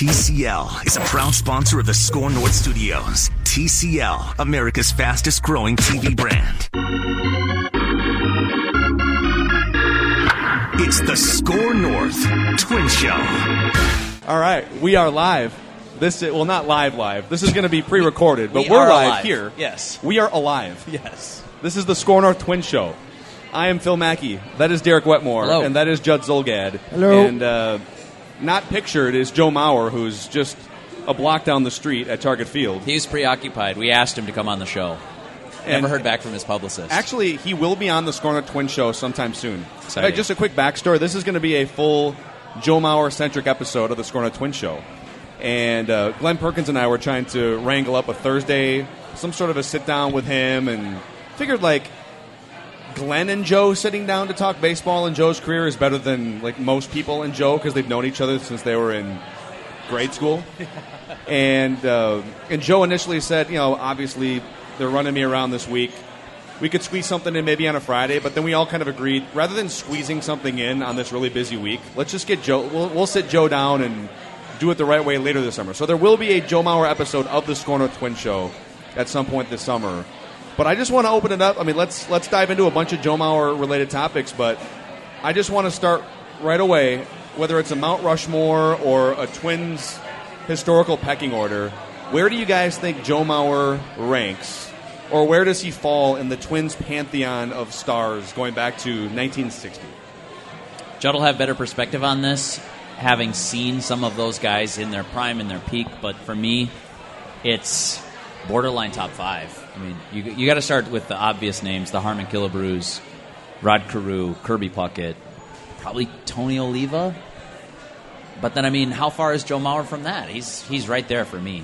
TCL is a proud sponsor of the Score North Studios. TCL, America's fastest growing TV brand. It's the Score North Twin Show. All right, we are live. This is, well, not live, live. This is going to be pre-recorded, but We we are are live alive. here. Yes. we are alive. Yes. This is the Score North Twin Show. I am Phil Mackey. That is Derek Wetmore, Hello. and that is Judd Zulgad. Hello. And uh, not pictured is Joe Mauer, who's just a block down the street at Target Field. He's preoccupied. We asked him to come on the show. And- Never heard back from his publicist. Actually, he will be on the Score North Twin Show sometime soon. Hey, just a quick backstory. This is going to be a full Joe Mauer centric episode of the Score North Twin Show. And uh, Glenn Perkins and I were trying to wrangle up a Thursday, some sort of a sit down with him, and figured like Glenn and Joe sitting down to talk baseball and Joe's career is better than like most people and Joe because they've known each other since they were in grade school. and uh, and Joe initially said, you know, obviously they're running me around this week. We could squeeze something in maybe on a Friday, but then we all kind of agreed rather than squeezing something in on this really busy week, let's just get Joe. We'll, we'll sit Joe down and do it the right way later this summer. So there will be a Joe Mauer episode of the Scorno Twin Show at some point this summer. But I just want to open it up. I mean, let's let's dive into a bunch of Joe Mauer related topics. But I just want to start right away, whether it's a Mount Rushmore or a Twins historical pecking order. Where do you guys think Joe Mauer ranks, or where does he fall in the Twins pantheon of stars going back to 1960? Judd will have better perspective on this, having seen some of those guys in their prime, in their peak. But for me, it's borderline top five. I mean, you, you got to start with the obvious names: the Harmon Killebrews, Rod Carew, Kirby Puckett, probably Tony Oliva. But then, I mean, how far is Joe Mauer from that? He's he's right there for me.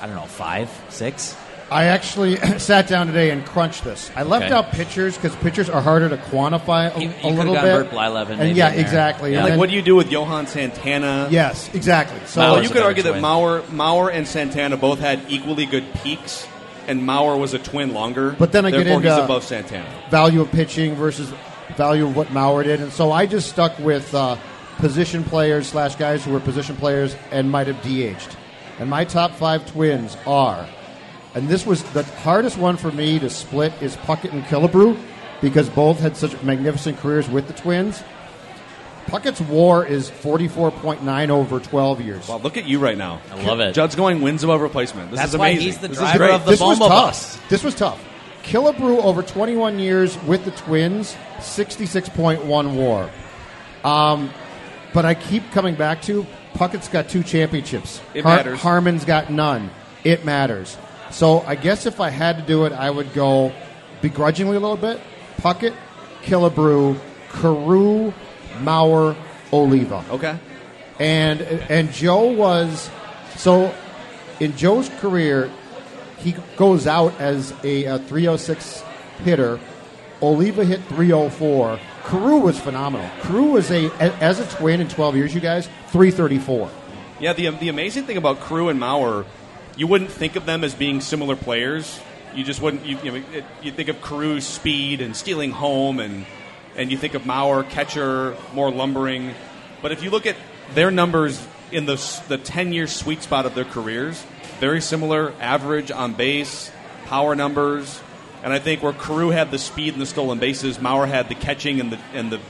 I don't know, five, six. I actually sat down today and crunched this. I left Okay. out pitchers because pitchers are harder to quantify a, He- he a could've little bit. Burt Blyleven and maybe yeah, exactly. Yeah. And Like, then- what do you do with Johan Santana? yes, exactly. So Well, Mauer's you could better argue that. Mauer, Mauer and Santana both had equally good peaks, and Mauer was a twin longer. But then I get Therefore, into- above Santana. value of pitching versus value of what Mauer did, and so I just stuck with uh, position players slash guys who were position players and might have DH'd. And my top five twins are, and this was the hardest one for me to split is Puckett and Killebrew because both had such magnificent careers with the Twins. Puckett's WAR is forty four point nine over twelve years. Wow, look at you right now. I love it. Judd's going wins above replacement. This That's is why amazing. he's the This is driver great. of the this was Bomba tough. bus. This was tough. Killebrew over 21 years with the Twins, 66.1 WAR. Um, but I keep coming back to Puckett's got two championships. It matters. Harmon's got none. It matters. So I guess if I had to do it, I would go begrudgingly a little bit. Puckett, Killebrew, Carew, Mauer, Oliva Okay. and and Joe was so in Joe's career, he goes out as a, a 306 hitter. Oliva hit 304. Carew was phenomenal. Carew was a as a twin in 12 years, you guys, 334. Yeah, the, the amazing thing about Carew and Mauer, you wouldn't think of them as being similar players. You just wouldn't. You, you, know, it, you think of Carew's speed and stealing home, and and you think of Mauer catcher, more lumbering. But if you look at their numbers in the the ten year sweet spot of their careers, very similar. Average on base, power numbers, and I think where Carew had the speed and the stolen bases, Mauer had the catching and the and the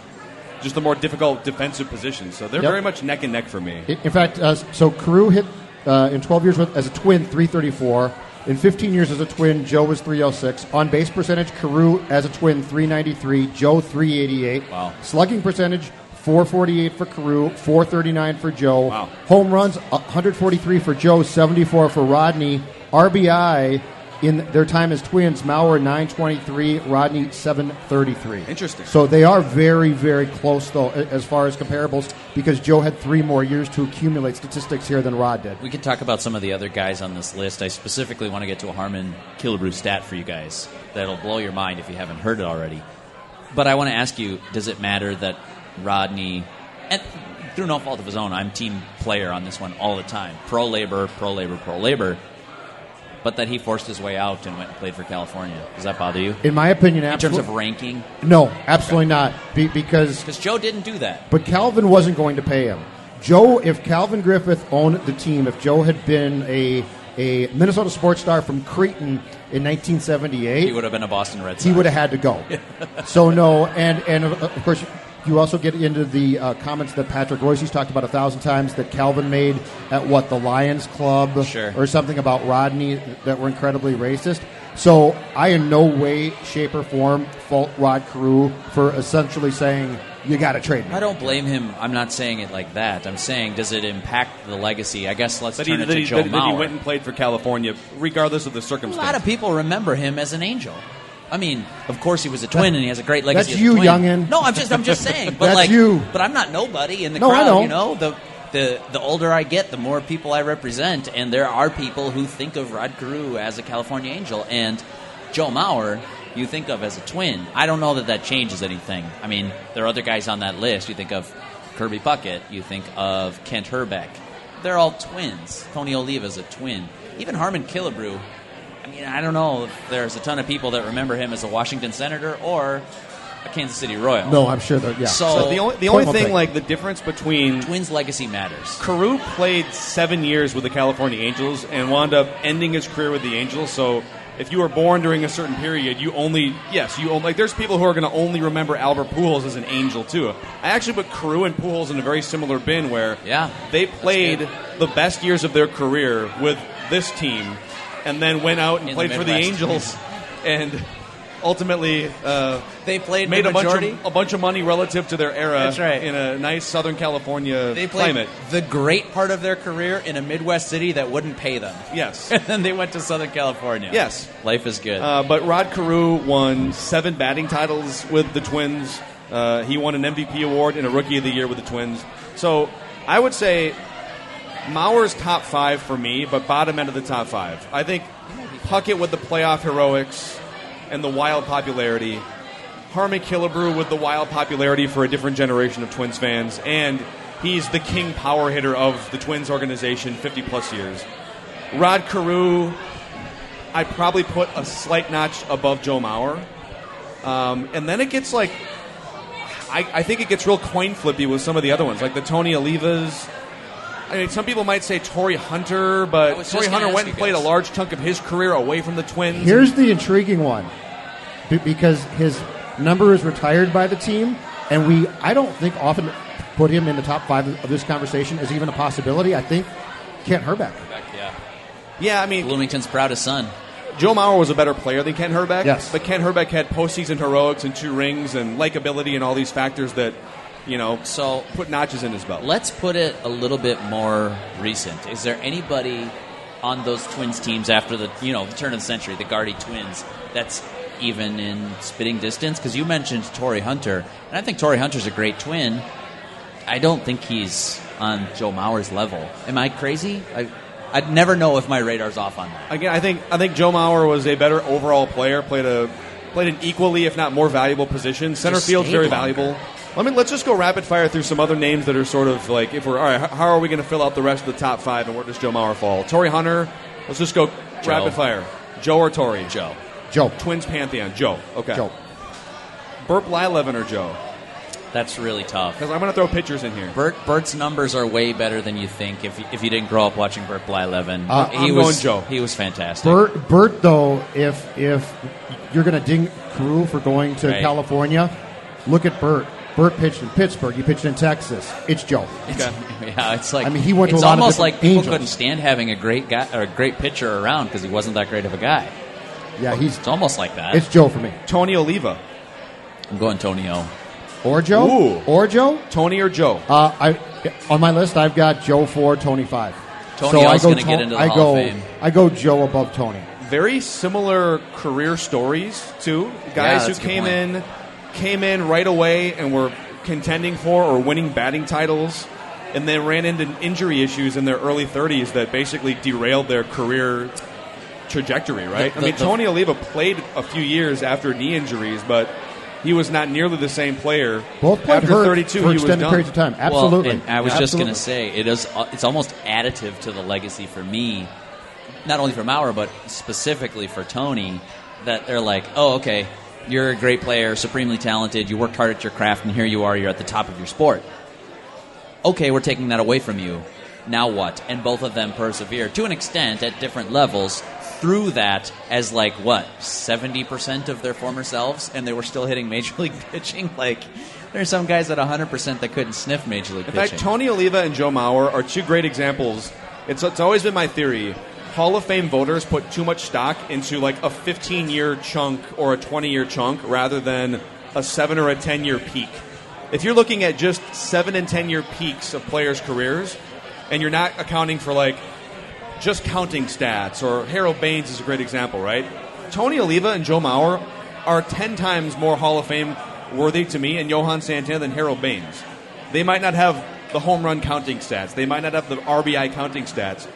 just the more difficult defensive positions. So they're Yep. very much neck and neck for me. In in fact, uh, so Carew hit uh, in 12 years with, as a twin 334. In 15 years as a twin, Joe was 306. On base percentage, Carew as a twin 393, Joe 388. Wow. Slugging percentage 448 for Carew, 439 for Joe. Wow. Home runs 143 for Joe, 74 for Rodney. RBI in their time as twins, Mauer 923, Rodney 733. Interesting. So they are very, very close, though, as far as comparables, because Joe had three more years to accumulate statistics here than Rod did. We could talk about some of the other guys on this list. I specifically want to get to a Harmon Killebrew stat for you guys that'll blow your mind if you haven't heard it already. But I want to ask you: Does it matter that Rodney, and through no fault of his own, I'm team player on this one all the time, pro labor, pro labor, pro labor, but that he forced his way out and went and played for California? Does that bother you? In my opinion, In terms of ranking, no, absolutely not, Be- because because Joe didn't do that. but Calvin wasn't going to pay him. Joe, if Calvin Griffith owned the team, if Joe had been a a Minnesota sports star from Cretin in 1978, He would have been a Boston Red Sox. he would have had to go. so no, and and of of course you also get into the uh, comments that Patrick Reusse's talked about a thousand times that Calvin made at what the Lions Club Sure. or something about Rodney that were incredibly racist. So I in no way, shape, or form fault Rod Carew for essentially saying you got to trade me. I don't blame him. I'm not saying it like that. I'm saying, does it impact the legacy? I guess let's That he, turn it that, to he, Joe that, that he went and played for California, regardless of the circumstances. A circumstance. lot of people remember him as an angel. I mean, of course he was a twin and he has a great legacy. That's you, twin. youngin. No, I'm just I'm just saying. But That's like, you. But I'm not nobody in the No, I crowd. know. You know, the the the older I get, the more people I represent, and there are people who think of Rod Carew as a California angel and Joe Mauer. You think of as a twin. I don't know that that changes anything. I mean, there are other guys on that list. You think of Kirby Puckett. You think of Kent Hrbek. They're all twins. Tony Oliva's a twin. Even Harmon Killebrew I mean, I don't know if there's a ton of people that remember him as a Washington Senator or a Kansas City Royal. No, I'm sure that yeah. So, So the only, the only well thing, like the difference between Twins' legacy matters. Carew played seven years with the California Angels and wound up ending his career with the Angels. So if you were born during a certain period, you only yes, you only, like. There's people who are going to only remember Albert Pujols as an Angel too. I actually put Carew and Pujols in a very similar bin where Yeah, they played the best years of their career with this team, and then went out and In the played for the Midwest. Angels, and ultimately. Uh, They played Made the a bunch, majority. of, a bunch of money relative to their era That's right. in a nice Southern California they played climate. the great part of their career in a Midwest city that wouldn't pay them. Yes. And then they went to Southern California. Yes. Life is good. Uh, but Rod Carew won seven batting titles with the Twins. Uh, he won an MVP award and a Rookie of the Year with the Twins. So I would say Mauer's top five for me, but bottom end of the top five. I think Puckett with the playoff heroics and the wild popularity. Harmon Killebrew with the wild popularity for a different generation of Twins fans, and he's the king power hitter of the Twins organization, 50 plus years. Rod Carew, I probably put a slight notch above Joe Mauer. Um, and then it gets like, I, I think it gets real coin flippy with some of the other ones, like the Tony Olivas. I mean, some people might say Torii Hunter, but was Torii Hunter went and played a large chunk of his career away from the Twins. Here's the intriguing one, Be- because his number is retired by the team, and we I don't think often put him in the top five of this conversation as even a possibility. I think Kent Hrbek. yeah. yeah, I mean, Bloomington's proudest son. Joe Mauer was a better player than Ken Hrbek. Yes. But Ken Hrbek had postseason heroics and two rings and likability and all these factors that, you know, So put notches in his belt. Let's put it a little bit more recent. Is there anybody on those Twins teams after the you know the turn of the century, the Gardy Twins, that's even in spitting distance? Because you mentioned Torii Hunter, and I think Torii Hunter's a great twin. I don't think he's on Joe Mauer's level. Am I crazy? I, I'd never know if my radar's off on that. Again, I think I think Joe Mauer was a better overall player. Played a played an equally, if not more valuable position. Center Just field's very longer. valuable. Let me let's just go rapid fire through some other names that are sort of like if we're all right. How are we going to fill out the rest of the top five, and where does Joe Mauer fall? Torii Hunter. Let's just go Joe. rapid fire. Joe or Torii? Joe. Joe. Twins pantheon. Joe. Okay. Joe. Burt Blyleven or Joe? That's really tough. Because I'm going to throw pitchers in here. Bert Bert's numbers are way better than you think if you, if you didn't grow up watching Bert Blyleven. Uh, he I'm was going Joe. He was fantastic. Bert, Bert, though, if if you're going to ding Carew for going to Right. California, look at Bert. Bert pitched in Pittsburgh. He pitched in Texas. It's Joe. It's, yeah, it's like I mean, he went to it's a lot of almost different like people Angels. couldn't stand having a great guy or a great pitcher around because he wasn't that great of a guy. Yeah, he's It's almost like that. it's Joe for me. Tony Oliva. I'm going Tonio. Or Joe. Ooh. Or Joe. Tony or Joe? Uh, I on my list, I've got Joe four, Tony five. Tonyo's so I go gonna get into the I Hall go, of Fame. I go Joe above Tony. very similar career stories too. Guys who that's a good came point. in came in right away and were contending for or winning batting titles and then ran into injury issues in their early 30s that basically derailed their career trajectory, right? The- I mean, the- the- Tony Oliva played a few years after knee injuries, but he was not nearly the same player. Both played after hurt 32 for he was extended done. periods of time. Absolutely. Well, and I was just going to say it is. uh, It's almost additive to the legacy for me, not only for Mauer but specifically for Tony. That they're like, oh, okay, you're a great player, supremely talented. You worked hard at your craft, and here you are. You're at the top of your sport. okay, we're taking that away from you. Now what? And both of them persevere to an extent at different levels through that as like what 70% of their former selves and they were still hitting major league pitching like there's some guys at 100% that couldn't sniff major league In pitching fact, Tony Oliva and Joe Mauer are two great examples. It's, it's always been my theory. Hall of Fame voters put too much stock into like a 15 year chunk or a 20 year chunk rather than a 7 or a 10 year peak. If you're looking at just 7 and 10 year peaks of players' careers and you're not accounting for like just counting stats, or Harold Baines is a great example, right? Tony Oliva and Joe Mauer are 10 times more Hall of Fame worthy to me and Johan Santana than Harold Baines. They might not have the home run counting stats, they might not have the RBI counting stats,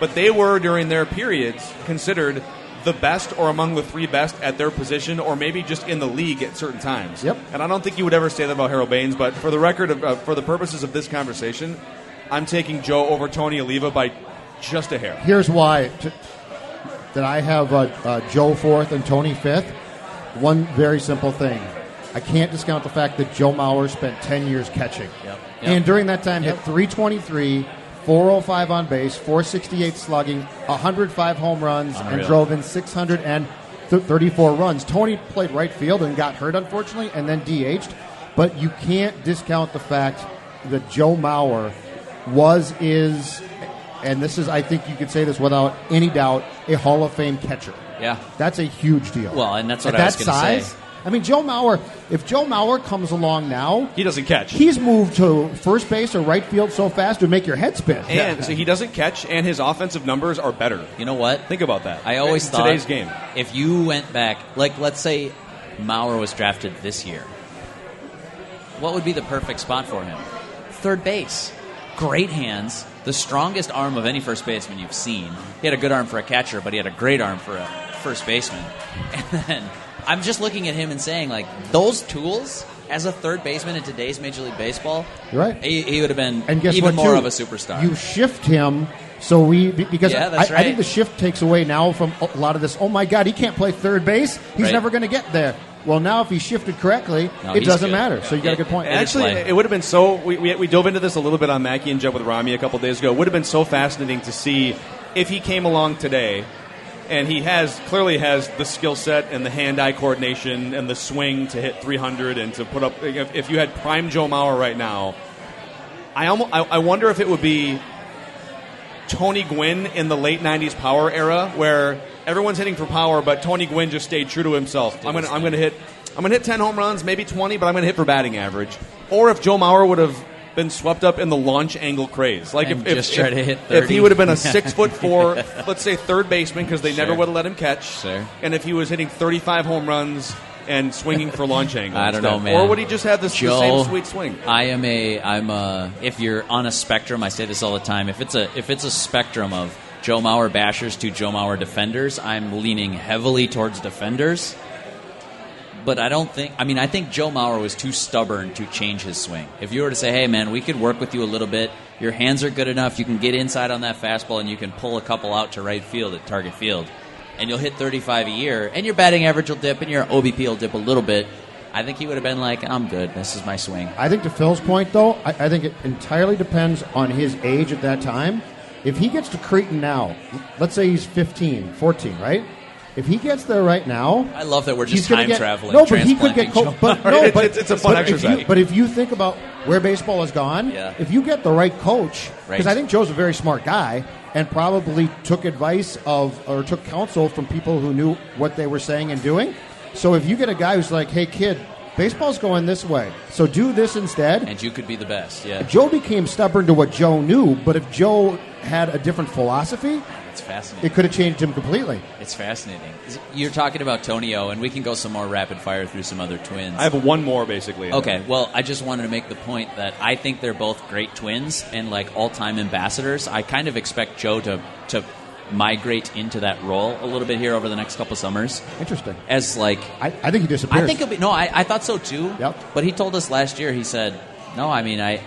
but they were during their periods considered the best or among the three best at their position, or maybe just in the league at certain times. Yep. And I don't think you would ever say that about Harold Baines, but for the record, of, uh, for the purposes of this conversation, I'm taking Joe over Tony Oliva by just a hair. Here's why t- that I have uh, uh, Joe fourth and Tony fifth. One very simple thing. I can't discount the fact that Joe Mauer spent 10 years catching. Yep. Yep. And during that time, hit 323, 405 on base, 468 slugging, 105 home runs, and drove in 634 runs. Tony played right field and got hurt, unfortunately, and then DH'd. But you can't discount the fact that Joe Mauer was, is, and this is, I think you could say this without any doubt, a Hall of Fame catcher. yeah That's a huge deal. Well, and that's what At I that was gonna size, say. I mean, Joe Mauer. If Joe Mauer comes along now, He doesn't catch. he's moved to first base or right field so fast to make your head spin. and so he doesn't catch, and his offensive numbers are better. you know what Think about that. I always in thought today's game. If you went back, like let's say Mauer was drafted this year, what would be the perfect spot for him? Third base. Great hands, the strongest arm of any first baseman you've seen. He had a good arm for a catcher, but he had a great arm for a first baseman. And then I'm just looking at him and saying, like, those tools as a third baseman in today's Major League Baseball, You're right. he, he would have been And guess even what? more too? of a superstar. You shift him. So we because Yeah, I, that's I right. think the shift takes away now from a lot of this. Oh my God, he can't play third base. He's Right. never going to get there. Well, now if he shifted correctly, No, it doesn't good. matter. So you got a good point. Actually, play. it would have been so. We, we, we dove into this a little bit on Mackey and Jeb with Rami a couple days ago. It would have been so fascinating to see if he came along today, and he has clearly has the skill set and the hand-eye coordination and the swing to hit 300 and to put up. If, if you had prime Joe Mauer right now, I almost I, I wonder if it would be Tony Gwynn in the late '90s power era, where everyone's hitting for power, but Tony Gwynn just stayed true to himself. I'm gonna I'm gonna hit I'm gonna hit 10 home runs, maybe 20, but I'm gonna hit for batting average. Or if Joe Mauer would have been swept up in the launch angle craze, like if, if if, if he would have been a six foot four, let's say third baseman, because they never would have let him catch. Sure. And if he was hitting 35 home runs and swinging for launch angle, I don't know, man. Or would he just have this, the same sweet swing? I am a I'm a if you're on a spectrum, I say this all the time. If it's a if it's a spectrum of Joe Mauer bashers to Joe Mauer defenders, I'm leaning heavily towards defenders. But I don't think I mean I think Joe Mauer was too stubborn to change his swing. If you were to say, "Hey man, we could work with you a little bit. Your hands are good enough. You can get inside on that fastball and you can pull a couple out to right field at target field." And you'll hit 35 a year, and your batting average will dip, and your OBP will dip a little bit. I think he would have been like, "I'm good. This is my swing." I think to Phil's point, though, I, I think it entirely depends on his age at that time. If he gets to Cretin now, let's say he's 15, 14, right? If he gets there right now, I love that we're just time get, traveling. No, but he could get transplanting but no, It's- but it's- it's a fun but if exercise. you- but if you think about where baseball has gone, Yeah. if you get the right coach, because Right. I think Joe's a very smart guy and probably took advice of or took counsel from people who knew what they were saying and doing. So if you get a guy who's like, "Hey, kid, baseball's going this way, so do this instead," and you could be the best. Yeah, Joe became stubborn to what Joe knew, but if Joe had a different philosophy, it's fascinating. it could have changed him completely. It's fascinating. You're talking about Tonio, and we can go some more rapid fire through some other twins. I have one more basically. Okay, well, I just wanted to make the point that I think they're both great twins and like all-time ambassadors. I kind of expect Joe to to migrate into that role a little bit here over the next couple summers Interesting. as like I, I think he disappears. I think it'll be no. I, I thought so too. Yep. But he told us last year. He said, "No, I mean, I,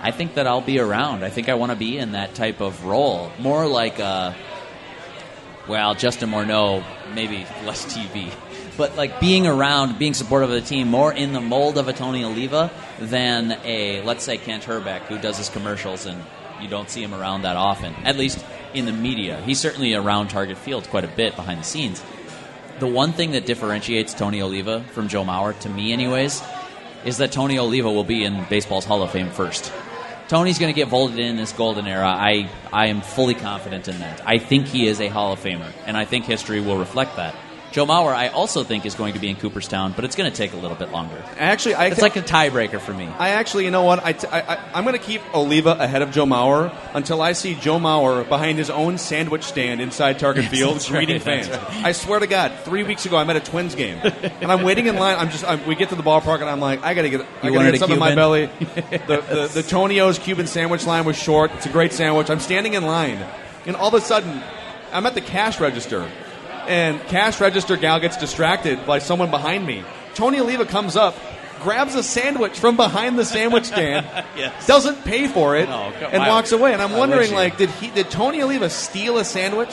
I think that I'll be around. I think I want to be in that type of role, more like, uh, well, Justin Morneau, maybe less TV, but like being around, being supportive of the team, more in the mold of a Tony Oliva than a let's say Kent Hrbek who does his commercials and you don't see him around that often. At least in the media, he's certainly around Target Field quite a bit behind the scenes. The one thing that differentiates Tony Oliva from Joe Mauer, to me, anyways, is that Tony Oliva will be in baseball's Hall of Fame first. Tony's going to get voted in this golden era. I, I am fully confident in that. I think he is a Hall of Famer, and I think history will reflect that. Joe Mauer, I also think is going to be in Cooperstown, but it's going to take a little bit longer. Actually, I It's like a tiebreaker for me. I actually, you know what? I, t- I, I, am going to keep Oliva ahead of Joe Mauer until I see Joe Mauer behind his own sandwich stand inside Target Yes, Field greeting right, fans. right. I swear to God, three weeks ago I'm at a Twins game, and I'm waiting in line. I'm just, I'm, we get to the ballpark, and I'm like, I got to get, I got to get something in my belly. the, the, the Tonio's Cuban sandwich line was short. It's a great sandwich. I'm standing in line, and all of a sudden, I'm at the cash register, and cash register gal gets distracted by someone behind me. Tony Oliva comes up, grabs a sandwich from behind the sandwich stand, Yes. doesn't pay for it, No, come and on. walks away. And I'm Why wondering, like, did he did Tony Oliva steal a sandwich?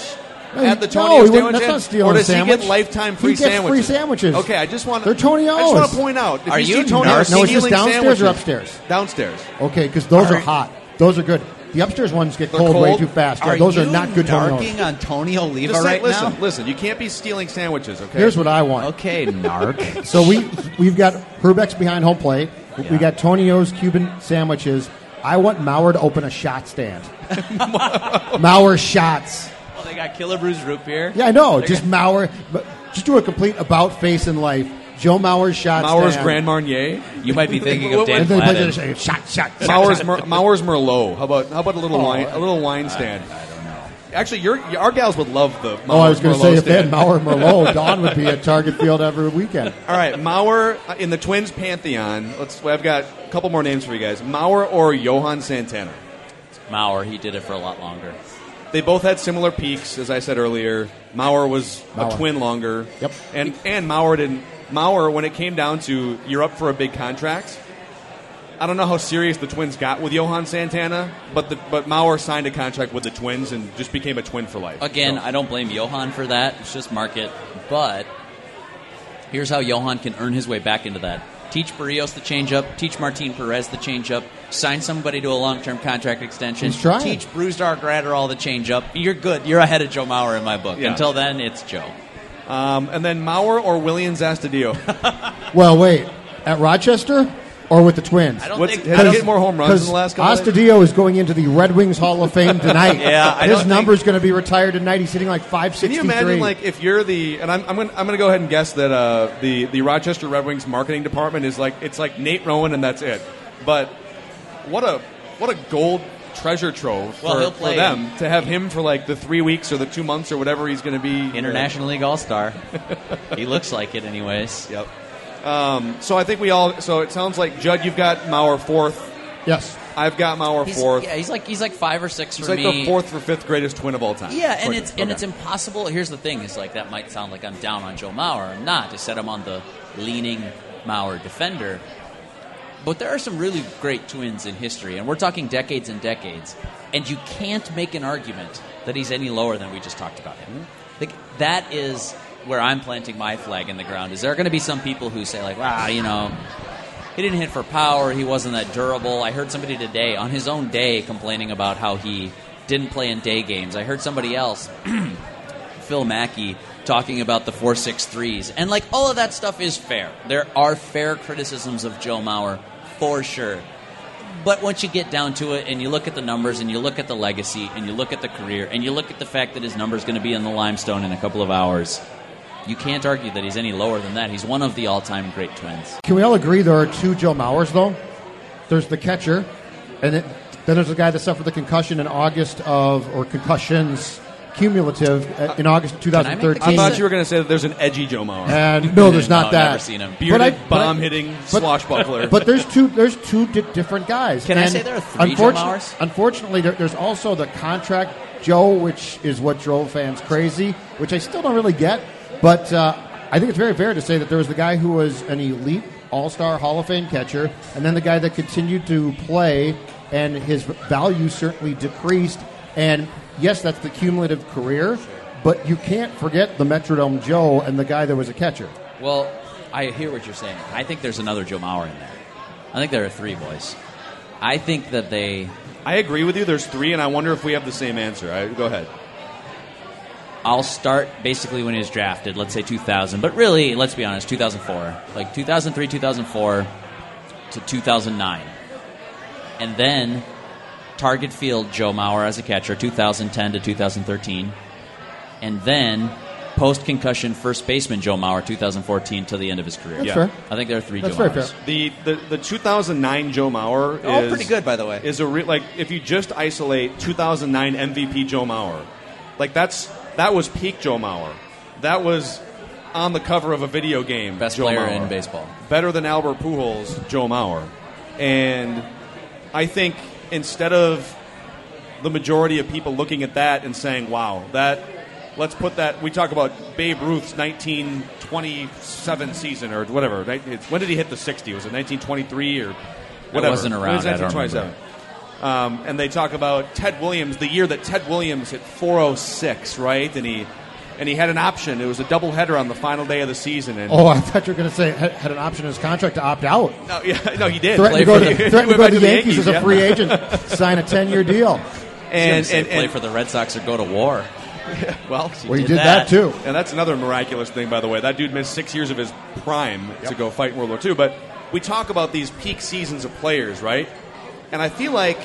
No, At the no, Tony he sandwich that's stand? not stealing or a does he get lifetime He free gets free sandwiches? sandwiches. Okay, I just want They're Tony I just want to point out. If Are you you Tony No, it's just stealing downstairs or upstairs? Downstairs. Okay, because those are, Are- hot. Those are good. The upstairs ones get They're cold, way too fast. Yeah, Are those are not good Tony O's. narking on Tony Oliva Just say, right listen, now? listen. You can't be stealing sandwiches. Okay. Here's what I want. Okay, narc. So we we've got Hrbek's behind home plate. We Yeah. got Tonio's Cuban sandwiches. I want Mauer to open a shot stand. Mauer shots. Well, they got Killer Brews root beer. Yeah, I know. Just Mauer. But just do a complete about face in life. Joe Mauer's shot Mauer's stand. Grand Marnier. You might be thinking of Dan And then they Flatten. shot, shot, shot. Mauer's Mer- Mauer's Merlot. How about how about a little Oh, wine a little wine stand? I, I don't know. Actually, your our gals would love the. Oh, I was going going to to say if they had Mauer Merlot, Don would be at Target Field every weekend. All right, Mauer uh, in the Twins pantheon. Let's. I've got a couple more names for you guys. Mauer or Johan Santana. Mauer, he did it for a lot longer. They both had similar peaks, as I said earlier. Mauer was Mauer. a twin longer. Yep. And and Mauer didn't. Mauer, when it came down to you're up for a big contract. I don't know how serious the Twins got with Johan Santana, but the, but Mauer signed a contract with the Twins and just became a twin for life. Again, So- I don't blame Johan for that. It's just market. But here's how Johan can earn his way back into that. Teach Berrios the changeup. Teach Martin Perez the changeup. Sign somebody to a long-term contract extension. He's trying. Teach Brusdar Graterol the changeup. You're good. You're ahead of Joe Mauer in my book. Yeah. Until then, it's Joe. Um, and then Mauer or Willians Astudillo. Well, wait. At Rochester or with the Twins? I don't What's, think has he hit more home runs in the last couple? of Astudillo is going into the Red Wings Hall of Fame tonight. Yeah, I his number is going to be retired tonight. He's hitting like five Can you imagine, like, if you're the and I'm I'm gonna, I'm gonna go ahead and guess that uh, the the Rochester Red Wings marketing department is like it's like Nate Rowan and that's it. But what a what a gold treasure trove Well, for, he'll for them to have him for like the three weeks or the two months or whatever he's going to be International League All-Star. he looks like it, anyways. Yep. Um, so I think we all. So it sounds like Judd, you've got Mauer fourth. yes. I've got Mauer He's, fourth. yeah, he's like he's like five or six He's for like me. the fourth or fifth greatest twin of all time. Yeah, and Quick. it's and it's impossible. Here's the thing: is like that might sound like I'm down on Joe Mauer. I'm not. I said I'm on the leaning Mauer defender. But there are some really great twins in history, and we're talking decades and decades. And you can't make an argument that he's any lower than we just talked about him. Like, that is where I'm planting my flag in the ground. Is there going to be some people who say like, "Wow, you know, he didn't hit for power. He wasn't that durable. I heard somebody today on his own day complaining about how he didn't play in day games. I heard somebody else, Phil Mackey, talking about the four six threes, and like all of that stuff is fair. There are fair criticisms of Joe Mauer for sure. But once you get down to it and you look at the numbers and you look at the legacy and you look at the career and you look at the fact that his number is going to be in the limestone in a couple of hours, you can't argue that he's any lower than that. He's one of the all-time great twins. Can we all agree there are two Joe Mauers though? There's the catcher, and it, then there's the guy that suffered the concussion in August of or concussions cumulative uh, in August of I make the 2013. I thought you were going to say that there's an edgy Joe Mauer. and no, there's not No, not never that. seen him. Bearded, But I- but I- bomb hitting but- swashbuckler. But there's two. There's two di- different guys. Can I say there are three Joe unfortun- Mauers? Unfortunately, there, there's also the contract Joe, which is what drove fans crazy, which I still don't really get. But uh, I think it's very fair to say that there was the guy who was an elite All-Star Hall of Fame catcher, and then the guy that continued to play, and his value certainly decreased. And yes, that's the cumulative career, but you can't forget the Metrodome Joe and the guy that was a catcher. Well, I hear what you're saying. I think there's another Joe Mauer in there. I think there are three boys. I think that they. I agree with you. There's three, and I wonder if we have the same answer. I, go ahead. I'll start basically when he was drafted, let's say 2000, but really, let's be honest, 2004. Like 2003, 2004 to 2009. And then target field Joe Mauer as a catcher, 2010 to 2013. And then post concussion first baseman Joe Mauer, 2014 till the end of his career. That's Yeah. fair. I think there are three That's Joe very Mauers. fair. The, the the 2009 Joe Mauer Oh, is pretty good, by the way. Is a re- like if you just isolate 2009 MVP Joe Mauer, like that's that was peak Joe Mauer. That was on the cover of a video game. Best Joe player Mauer. in baseball. better than Albert Pujols, Joe Mauer. And I think instead of the majority of people looking at that and saying, "Wow, that," let's put that. We talk about Babe Ruth's 1927 season or whatever. When did he hit the 60? Was it 1923 or whatever? It wasn't It around. was I 1927. Um, and they talk about Ted Williams, the year that Ted Williams hit 406, right? And he and he had an option. It was a doubleheader on the final day of the season. And Oh, I thought you were going to say had, had an option in his contract to opt out. no, yeah, no, he did. Threatened to go for to, the- threatened to go to the Yankees, as a yeah. free agent, sign a ten-year deal. and, Say and, play and- for the Red Sox or go to war. well, Well, he did that, too. And that's another miraculous thing, by the way. That dude missed six years of his prime to go fight in World War II. But we talk about these peak seasons of players, right? And I feel like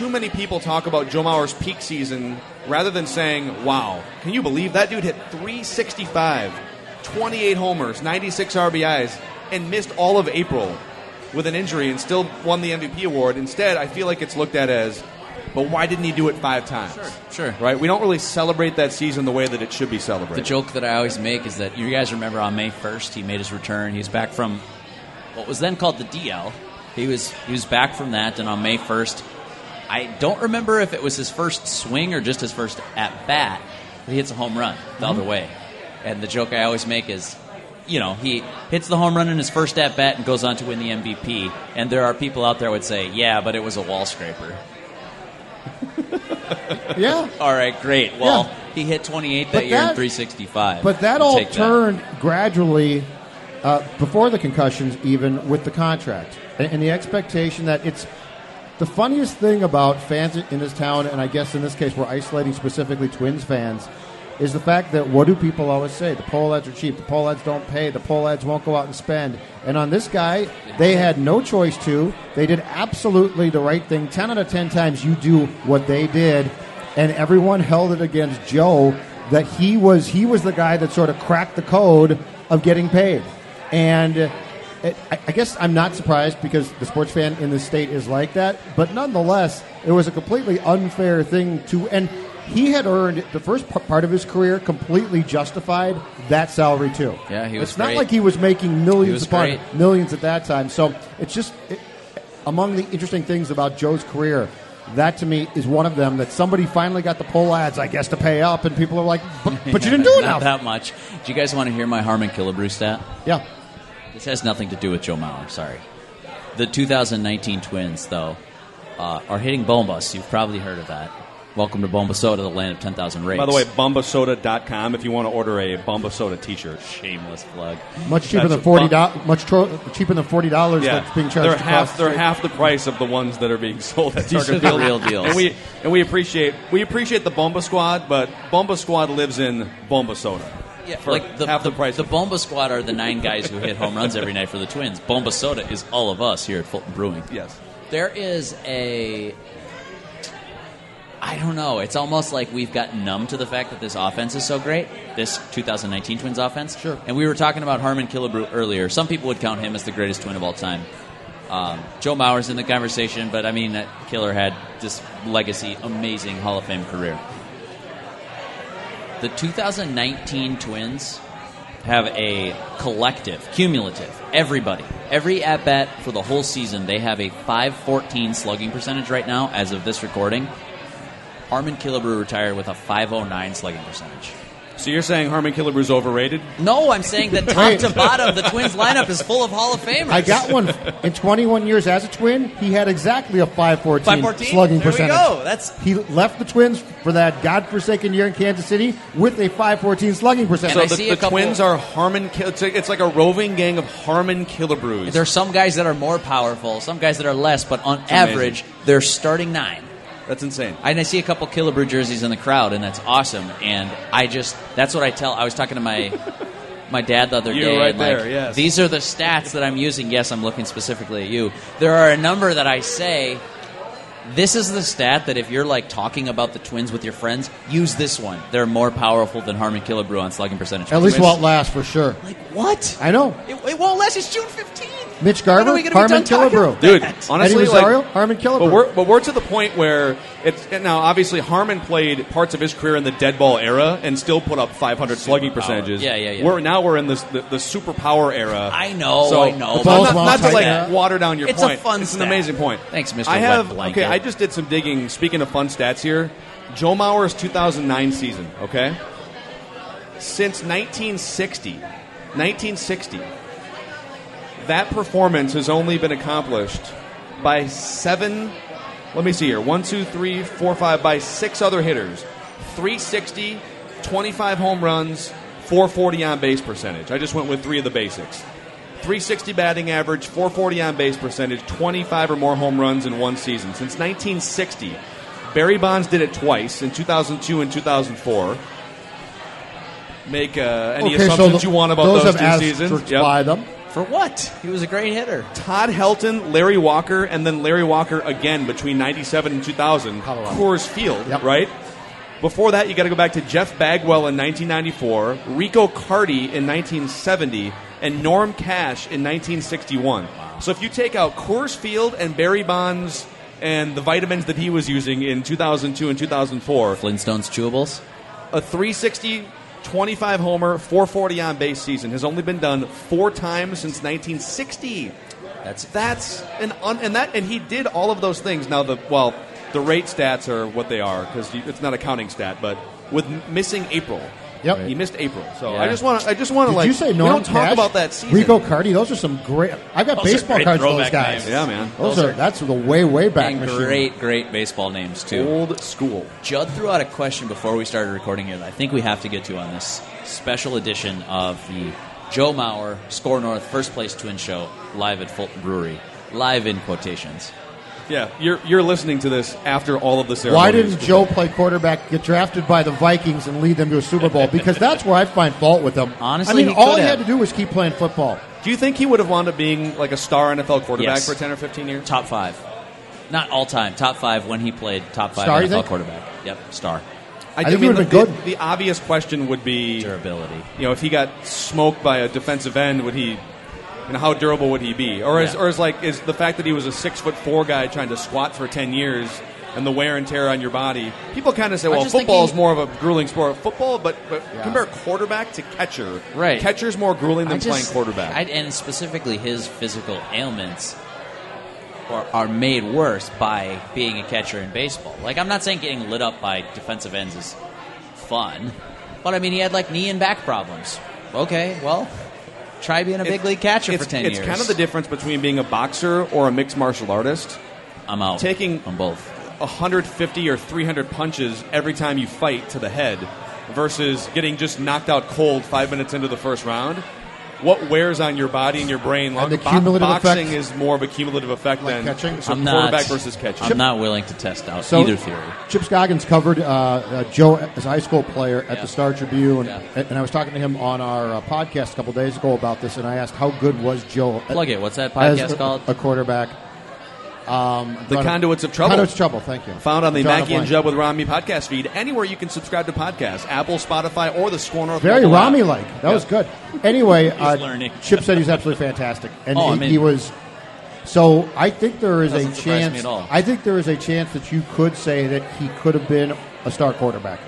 too many people talk about Joe Mauer's peak season rather than saying, wow, can you believe that dude hit 365, 28 homers, 96 RBIs, and missed all of April with an injury and still won the MVP award? Instead, I feel like it's looked at as, but why didn't he do it five times? Sure. Right? We don't really celebrate that season the way that it should be celebrated. The joke that I always make is that you guys remember on May 1st he made his return. He's back from what was then called the DL. He was he was back from that, and on May 1st, I don't remember if it was his first swing or just his first at bat. But he hits a home run the other way, and the joke I always make is. You know, he hits the home run in his first at bat and goes on to win the MVP. And there are people out there who would say, "Yeah, but it was a wall scraper." Yeah, All right, great. Well, Yeah. he hit 28 that But year in 365. but that all take that. turned gradually uh, before the concussions, even with the contract and, and the expectation that it's the funniest thing about fans in this town, and I guess in this case we're isolating specifically Twins fans, is the fact that what do people always say? The Pohlads are cheap. The Pohlads don't pay. The Pohlads won't go out and spend. And on this guy, they had no choice to. They did absolutely the right thing. Ten out of ten times, you do what they did, and everyone held it against Joe that he was he was the guy that sort of cracked the code of getting paid. And I, I guess I'm not surprised because the sports fan in this state is like that. But nonetheless, it was a completely unfair thing to. And he had earned the first part of his career completely justified that salary too. Yeah, he was It's not like he was making millions was upon great. millions at that time. So it's just it, among the interesting things about Joe's career. That to me is one of them that somebody finally got the Pohlads, I guess, to pay up, and people are like, "But, but you didn't do enough." that much. Do you guys want to hear my Harmon Killebrew stat? Yeah, This has nothing to do with Joe Mauer. Sorry. The 2019 Twins, though, uh, are hitting Bombas. You've probably heard of that. Welcome to Bomba Soda, the land of 10,000 rakes. By the way, bombasoda.com if you want to order a Bomba Soda t-shirt. shameless plug. much cheaper That's than forty bump. dollars. Much tro- cheaper than forty dollars Yeah, that's being charged. they're half. the They're half the price of the ones that are being sold at These Target are the Field. real deals. And we and we appreciate we appreciate the Bomba Squad, but Bomba Squad lives in Bomba Soda. Yeah, For like the, half the the, price The Bomba Squad are the nine guys who hit home runs every night for the Twins. Bomba Soda is all of us here at Fulton Brewing. Yes. There is a. I don't know. It's almost like we've gotten numb to the fact that this offense is so great. This 2019 Twins offense. Sure. And we were talking about Harmon Killebrew earlier. Some people would count him as the greatest Twin of all time. Um, Joe Mauer's in the conversation, but I mean, that killer had this legacy, amazing Hall of Fame career. The 2019 Twins have a collective, cumulative, everybody, every at bat for the whole season, they have a 514 slugging percentage right now as of this recording. Harmon Killebrew retired with a 509 slugging percentage. So you're saying Harmon Killebrew's overrated? No, I'm saying that top to bottom, the Twins lineup is full of Hall of Famers. I got one. In 21 years as a Twin, he had exactly a 514, 514? slugging There we percentage. go. That's- he left the Twins for that godforsaken year in Kansas City with a 514 slugging percentage. And I the, see the a couple- Twins are Harmon. Kill- It's, like a roving gang of Harmon Killebrews. There's some guys that are more powerful, some guys that are less, but on amazing. average, they're starting nine. That's insane. And I see a couple Killebrew jerseys in the crowd, and that's awesome. And I just, that's what I tell. I was talking to my my dad the other You're day. right and like, there, yes. These are the stats that I'm using. Yes, I'm looking specifically at you. There are a number that I say. This is the stat that if you're like talking about the Twins with your friends, use this one. They're more powerful than Harmon Killebrew on slugging percentage. At least won't last for sure. like what? I know. It, it won't last. It's June 15th. Mitch When Garver, we gonna be Harmon Killebrew. Dude, that? honestly, Eddie Rosario, like, Harmon Killebrew. But we're, but we're to the point where it's now obviously Harmon played parts of his career in the dead ball era and still put up 500 slugging percentages. Yeah, yeah, yeah. We're now we're in this the, the superpower era. I know, So, I know. The ball's not, not to like now. water down your It's a point. fun It's an amazing point. Thanks, Mr. I Wet have Blanket. okay. I just did some digging. Speaking of fun stats here, Joe Mauer's 2009 season. Okay, since 1960, 1960, that performance has only been accomplished by seven. Let me see here. One, two, three, four, five. By six other hitters. 360, 25 home runs, 440 on base percentage. I just went with three of the basics. 360 batting average, 440 on base percentage, 25 or more home runs in one season. Since 1960, Barry Bonds did it twice in 2002 and 2004. Make uh, any okay, so assumptions the- you want about those those, have two seasons. Yep. by them. For what? He was a great hitter. Todd Helton, Larry Walker, and then Larry Walker again between 97 and 2000. Colorado. Coors Field, Yep. right? Before that, you got to go back to Jeff Bagwell in 1994, Rico Carty in 1970, and Norm Cash in 1961. So if you take out Coors Field and Barry Bonds and the vitamins that he was using in 2002 and 2004, Flintstones chewables. a 360, 25 homer, 440 on base season has only been done four times since 1960. That's That's an un, and that and he did all of those things. Now the well, the rate stats are what they are because it's not a counting stat, but with missing April. Yep. he missed April. So Yeah. I just want to. I just want to Did like. you say we Norm don't talk Cash, about that season. Rico Carty, those are some great. I've got Those baseball cards for those guys. names. Yeah, man. Those, Those are, are- that's the way way back and machine. great, great baseball names too. Old school. Judd threw out a question before we started recording here that I think we have to get to on this special edition of the Joe Mauer Score North First Place Twin Show live at Fulton Brewery. Live in quotations. Yeah, you're you're listening to this after all of the ceremonies. Why didn't Joe play quarterback, get drafted by the Vikings, and lead them to a Super Bowl? Because that's where I find fault with him. Honestly, I mean, he all he have. had to do was keep playing football. Do you think he would have wound up being like a star NFL quarterback Yes. for 10 or 15 years? Top five. Not all time. Top five when he played top five Star, NFL quarterback. Yep, star. I, think mean, the, good. The, the obvious question would be, Durability. you know, if he got smoked by a defensive end, would he, you know, how durable would he be? Or is, Yeah. or is like, is the fact that he was a six foot four guy trying to squat for 10 years and the wear and tear on your body? People kind of say, well, just think football is more of a grueling sport. Football, but, but Yeah. compare quarterback to catcher. Right. Catcher's more grueling than I just- playing quarterback. I, and specifically his physical ailments are, are made worse by being a catcher in baseball. Like I'm not saying getting lit up by defensive ends is fun, but I mean he had like knee and back problems. Okay, well, try being a big league catcher it's, for ten it's years. It's kind of the difference between being a boxer or a mixed martial artist. I'm out. taking- on both. 150 or 300 punches every time you fight to the head versus getting just knocked out cold five minutes into the first round. What wears on your body and your brain? And the Bo- cumulative boxing effect- is more of a cumulative effect Like than catching? So I'm quarterback not versus catching. I'm not willing to test out So either theory. Chip Scoggins covered uh, uh, Joe as a high school player at Yeah. the Star Tribune, Yeah. and, and I was talking to him on our uh, podcast a couple days ago about this, and I asked how good was Joe Plug it. What's that as podcast a, called? a quarterback. Um, The Conduits of Trouble. Conduits of Trouble. Thank you. Found on the Drawing Mackey and blank. Judd with Rami podcast feed, anywhere you can subscribe to podcasts, Apple, Spotify, or the Score North. Very mobile app. Rami like. That was good. Anyway, uh, learning. Chip said he's absolutely fantastic, and Oh, I he, mean- he was. So I think there is a Doesn't me chance. at all. I think there is a chance that you could say that he could have been a star quarterback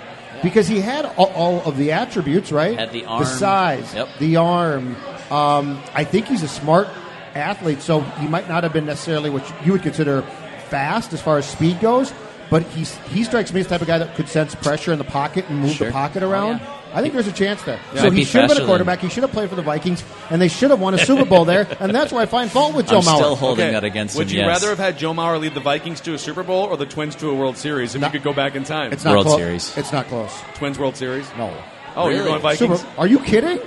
because he had all, all of the attributes, right? Had the the arm. size, Yep. the arm. Um, I think he's a smart athlete, so he might not have been necessarily what you would consider fast as far as speed goes. But he's, he strikes me as the type of guy that could sense pressure in the pocket and move Sure. the pocket Oh, around. yeah. I think there's a chance there. Yeah. so he be should have been faster a than- quarterback. He should have played for the Vikings, and they should have won a Super Bowl there. And that's where I find fault with Joe I'm Mauer. still holding Okay, that against Would him. you yes. rather have had Joe Mauer lead the Vikings to a Super Bowl or the Twins to a World Series if No. you could go back in time? it's not World close. Series. It's not close. Twins World Series? No. Oh, you're going Vikings? Super, are you kidding?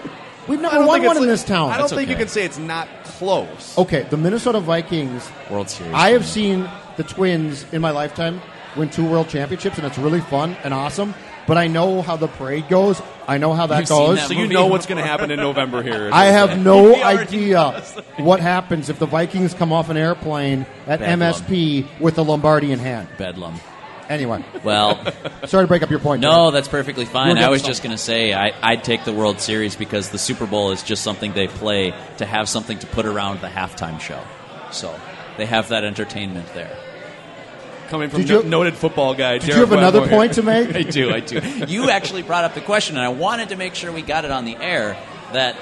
We've I never don't won think one it's in this town. I don't That's think you okay. can say it's not close. Okay, the Minnesota Vikings. World Series? I have seen the Twins in my lifetime win two World Championships, and it's really fun and awesome. But I know how the parade goes. I know how that You've seen goes. that So you movie. know what's going to happen in November here. I have no idea what happens if the Vikings come off an airplane at Bedlam. MSP with a Lombardi in hand. Bedlam. Anyway, Well, sorry to break up your point. no, that's perfectly fine. I was just going to say I, I'd take the World Series because the Super Bowl is just something they play to have something to put around the halftime show. So they have that entertainment there. Coming from Did you- no- noted football guy. Did you have another point to make? I do, I do. You actually brought up the question, and I wanted to make sure we got it on the air that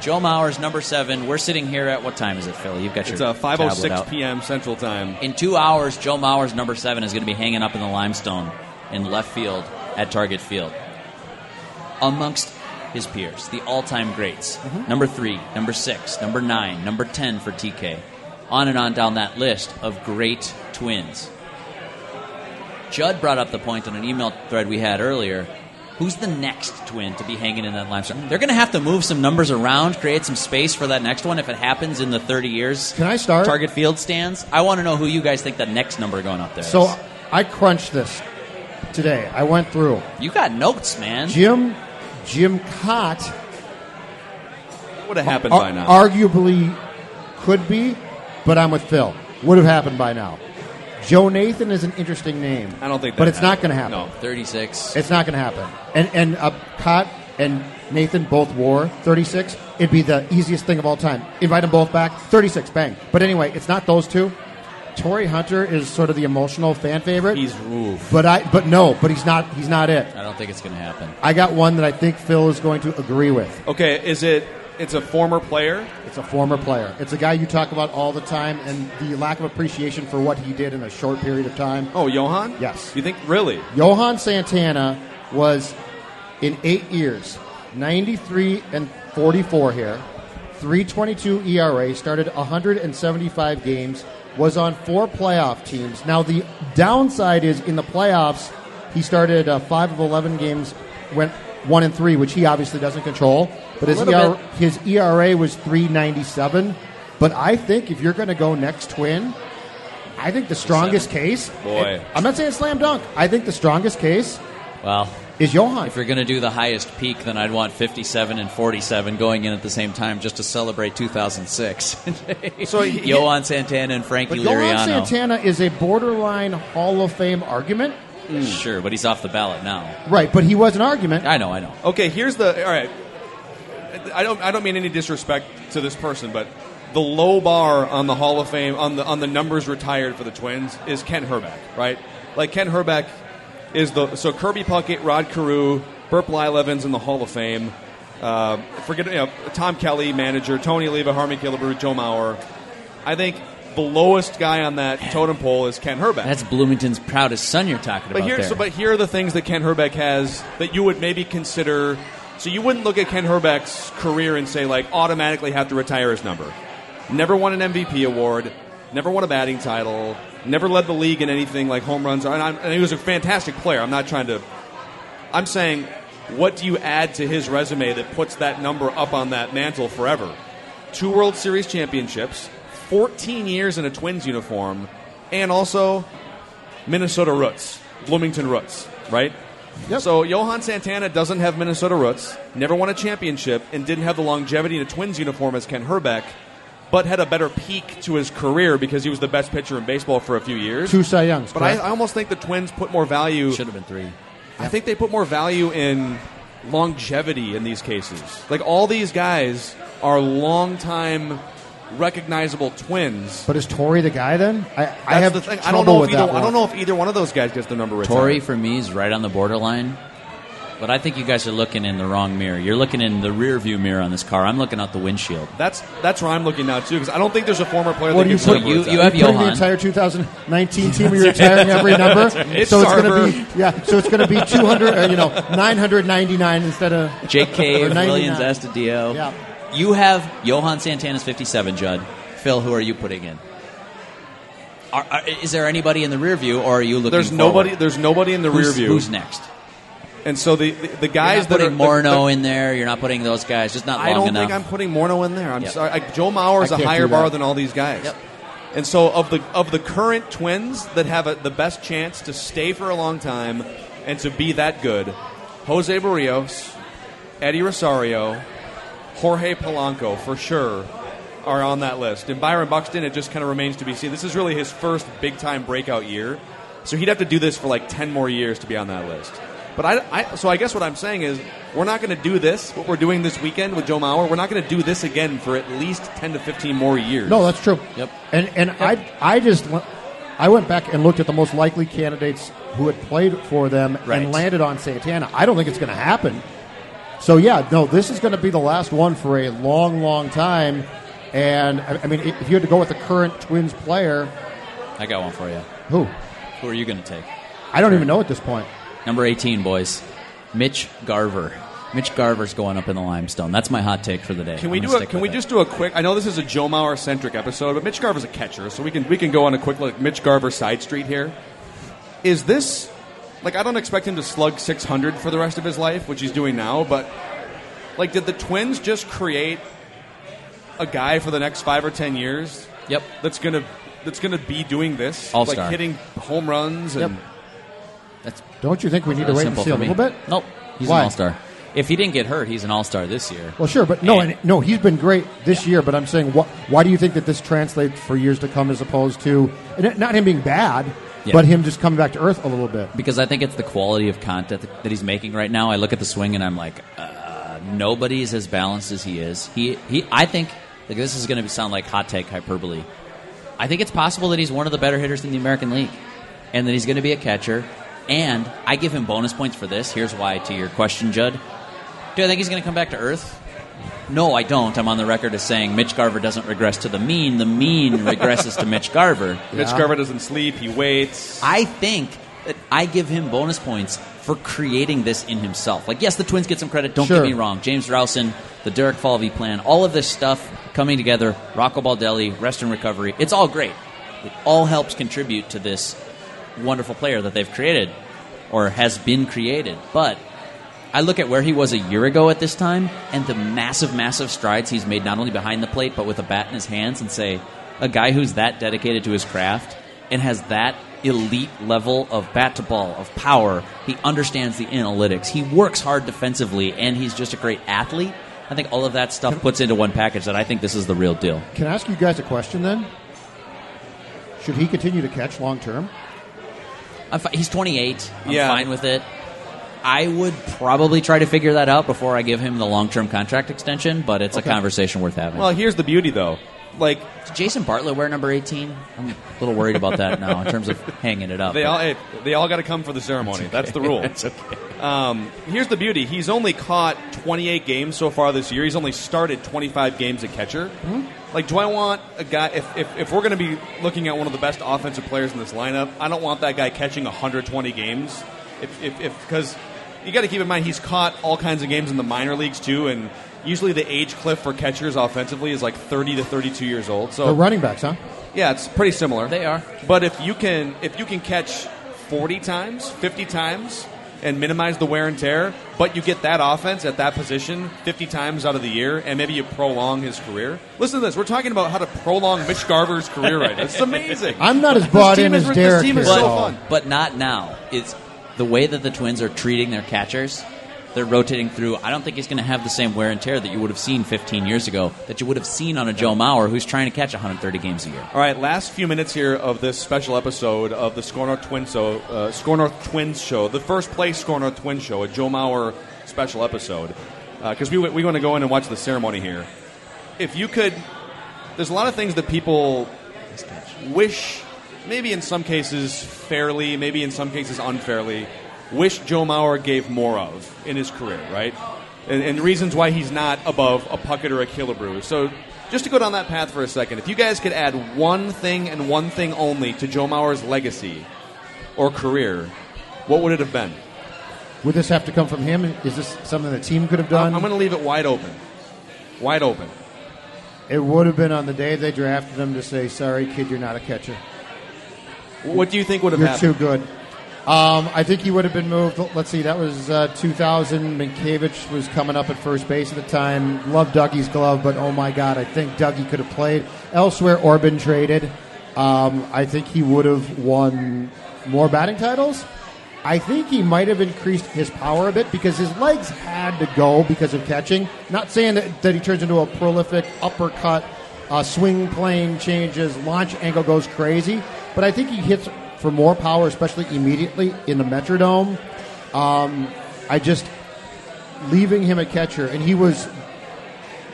Joe Mauer's number seven. We're sitting here at what time is it, Philly? You've got It's your uh, tablet 5:06 p.m. Central Time. In two hours, Joe Mauer's number seven is going to be hanging up in the limestone in left field at Target Field. Amongst his peers, the all time greats. Number three, number six, number nine, number 10 for TK. On and on down that list of great twins. Judd brought up the point on an email thread we had earlier. Who's the next twin to be hanging in that limestone? They're going to have to move some numbers around, create some space for that next one if it happens in the 30 years. Can I start? Target Field stands. I want to know who you guys think the next number going up there So is. I crunched this today. I went through You got notes, man. Jim Jim Kaat. Would have happened ar- by now. Arguably could be, but I'm with Phil. Would have happened by now. Joe Nathan is an interesting name. I don't think but that it's not going to happen. No. 36. It's not going to happen. And and uh, Kaat and Nathan both wore 36. It'd be the easiest thing of all time. Invite them both back. 36, bang. But anyway, it's not those two. Torii Hunter is sort of the emotional fan favorite. He's oof. but I but no, but he's not he's not it. I don't think it's going to happen. I got one that I think Phil is going to agree with. Okay, is it? It's a former player. It's a former player. It's a guy you talk about all the time, and the lack of appreciation for what he did in a short period of time. Oh, Johan. Yes. You think really? Johan Santana was in eight years, 93 and 44 here, 322 ERA, started 175 games, was on four playoff teams. Now, the downside is in the playoffs, he started uh, 5 of 11 games, went 1 and 3, which he obviously doesn't control. But his, little ERA, his ERA was 397. But I think if you're going to go next twin, I think the strongest case. Eh, Boy. I'm not saying slam dunk. I think the strongest case Well, is Johan. if you're going to do the highest peak, then I'd want 57 and 47 going in at the same time just to celebrate 2006. So Johan Santana and Frankie But Johan Santana is a borderline Hall of Fame argument. Sure, but he's off the ballot now. Right, but he was an argument. I know, I know. Okay, here's the all right. I don't I don't mean any disrespect to this person, but the low bar on the Hall of Fame on the on the numbers retired for the Twins is Ken Hrbek, right? Like Ken Hrbek is the so Kirby Puckett, Rod Carew, Bert Blyleven in the Hall of Fame. Uh, forget you know Tom Kelly, manager Tony Oliva, Harmon Killebrew, Joe Mauer. I think the lowest guy on that totem pole is Ken Hrbek. That's Bloomington's proudest son you're talking But about here, there. so, but here are the things that Ken Hrbek has that you would maybe consider. So you wouldn't look at Ken Hrbek's career and say like automatically have to retire his number. Never won an MVP award. Never won a batting title. Never led the league in anything like home runs. And, and he was a fantastic player. I'm not trying to. I'm saying, what do you add to his resume that puts that number up on that mantle forever? Two World Series championships, 14 years in a Twins uniform, and also Minnesota roots, Bloomington roots, right? Yep. So Johan Santana doesn't have Minnesota roots, never won a championship, and didn't have the longevity in a Twins uniform as Ken Hrbek, but had a better peak to his career because he was the best pitcher in baseball for a few years. Two Cy Youngs. But I. I almost think the Twins put more value. Should have been three. I think they put more value in longevity in these cases. Like all these guys are long-time recognizable twins. but is Torii the guy then? I, I have the thing. I don't know if either. I don't one. know if either one of those guys gets the number retired. Torii for me is right on the borderline. But I think you guys are looking in the wrong mirror. You're looking in the rear view mirror on this car. I'm looking out the windshield. That's that's where I'm looking now too, because I don't think there's a former player What that do you gets put- numbers you- out. you have You're putting Johan. the entire 2019 team. You're retiring every number. It's so it's going Sarver. to be yeah. So it's going to be 200. Uh, you know, 999 instead of Jake Cave, Or 99. Willians Astudillo. Yeah. You have Johan Santana's 57, Judd. Phil, who are you putting in? Are, are, is there anybody in the rear view, or are you looking There's forward? nobody. There's nobody in the Who's, rear view. Who's next? And so the the, the You're guys not that putting are Morneau the, in there. You're not putting those guys. Just not long I don't enough. think I'm putting Morneau in there. I'm Yep. sorry. Like, Joe Mauer is I a can't higher bar than all these guys. Yep. And so of the of the current twins that have a, the best chance to stay for a long time and to be that good, Jose Berrios, Eddie Rosario, Jorge Polanco for sure are on that list. And Byron Buxton, it just kind of remains to be seen. This is really his first big time breakout year, so he'd have to do this for like ten more years to be on that list. But I, I so I guess what I'm saying is we're not going to do this. What we're doing this weekend with Joe Mauer, we're not going to do this again for at least ten to fifteen more years. No, that's true. Yep. And and I I just I went back and looked at the most likely candidates who had played for them Right. and landed on Santana. I don't think it's going to happen. So yeah, no, this is going to be the last one for a long, long time. And I, I mean, if you had to go with the current Twins player, I got one for you. who Who are you going to take? I don't even know at this point. Number 18, boys. Mitch Garver. Mitch Garver's going up in the limestone. That's my hot take for the day. Can we do a, Can we it. just do a quick? I know this is a Joe Mauer centric episode, but Mitch Garver's a catcher, so we can we can go on a quick look. Mitch Garver side street here. Is this like I don't expect him to slug 600 for the rest of his life, which he's doing now, but like did the Twins just create a guy for the next five or ten years Yep. that's gonna that's gonna be doing this, All-star. like hitting home runs and Yep. That's Don't you think we need to really wait and simple see a for me. little bit? Nope. He's Why? an all star. If he didn't get hurt, he's an all star this year. Well, sure, but no, And- and, no, he's been great this year. But I'm saying, wh- why do you think that this translates for years to come, as opposed to and it- not him being bad, Yeah. but him just coming back to earth a little bit? because I think it's the quality of content that he's making right now. I look at the swing and I'm like, uh, nobody's as balanced as he is. He, he. I think like this is going to sound like hot take hyperbole. I think it's possible that he's one of the better hitters in the American League, and that he's going to be a catcher. And I give him bonus points for this. Here's why. To your question, Judd, do I think he's going to come back to earth? No, I don't. I'm on the record as saying Mitch Garver doesn't regress to the mean. The mean regresses to Mitch Garver. Mitch Garver doesn't sleep. He waits. I think that I give him bonus points for creating this in himself. Like, yes, the Twins get some credit. Don't Sure. get me wrong. James Rowson, the Derek Falvey plan, all of this stuff coming together. Rocco Baldelli, rest and recovery. It's all great. It all helps contribute to this wonderful player that they've created or has been created. But I look at where he was a year ago at this time and the massive, massive strides he's made not only behind the plate but with a bat in his hands and say, a guy who's that dedicated to his craft and has that elite level of bat to ball, of power, he understands the analytics, he works hard defensively, and he's just a great athlete. I think all of that stuff puts into one package that I think this is the real deal. Can I ask you guys a question then? Should he continue to catch long term? Fi- he's 28. I'm Yeah. fine with it. I would probably try to figure that out before I give him the long term contract extension, but it's Okay. a conversation worth having. Well, here's the beauty though. Like Did Jason Bartlett wear number 18? I'm a little worried about that now in terms of hanging it up. They all hey, they all got to come for the ceremony. That's the rule. It's okay. Um, here's the beauty. He's only caught 28 games so far this year. He's only started 25 games at catcher. Like, do I want a guy? If, if, if we're going to be looking at one of the best offensive players in this lineup, I don't want that guy catching 120 games. If if because you got to keep in mind he's caught all kinds of games in the minor leagues too, and usually the age cliff for catchers offensively is like 30 to 32 years old. So The running backs, huh? yeah, it's pretty similar. They are. But if you can if you can catch 40 times, 50 times and minimize the wear and tear, but you get that offense at that position 50 times out of the year and maybe you prolong his career. Listen to this. We're talking about how to prolong Mitch Garver's career right now. It's amazing. I'm not as This bought team in is- as this Derek team is is, so fun. But not now. It's the way that the Twins are treating their catchers. They're rotating through. I don't think he's going to have the same wear and tear that you would have seen 15 years ago, that you would have seen on a Joe Mauer who's trying to catch 130 games a year. All right, last few minutes here of this special episode of the SKOR North Twins show, uh, SKOR North Twins show, the first place SKOR North Twins show, a Joe Mauer special episode, because we we want to go in and watch the ceremony here. If you could, there's a lot of things that people wish, maybe in some cases fairly, maybe in some cases unfairly, wish Joe Mauer gave more of in his career, right? And, and reasons why he's not above a Puckett or a Killebrew. So, just to go down that path for a second, if you guys could add one thing and one thing only to Joe Mauer's legacy or career, what would it have been? Would this have to come from him? Is this something the team could have done? I'm going to leave it wide open. Wide open. it would have been on the day they drafted him to say, "Sorry, kid, you're not a catcher. What do you think would have You're happened? too good." Um, I think he would have been moved. Let's see, that was uh, 2000. Mientkiewicz was coming up at first base at the time. Loved Dougie's glove, but oh my God, I think Dougie could have played elsewhere or been traded. Um, I think he would have won more batting titles. I think he might have increased his power a bit because his legs had to go because of catching. Not saying that, that he turns into a prolific uppercut, uh, swing plane changes, launch angle goes crazy, but I think he hits for more power, especially immediately in the Metrodome. Um, I just leaving him at catcher, and he was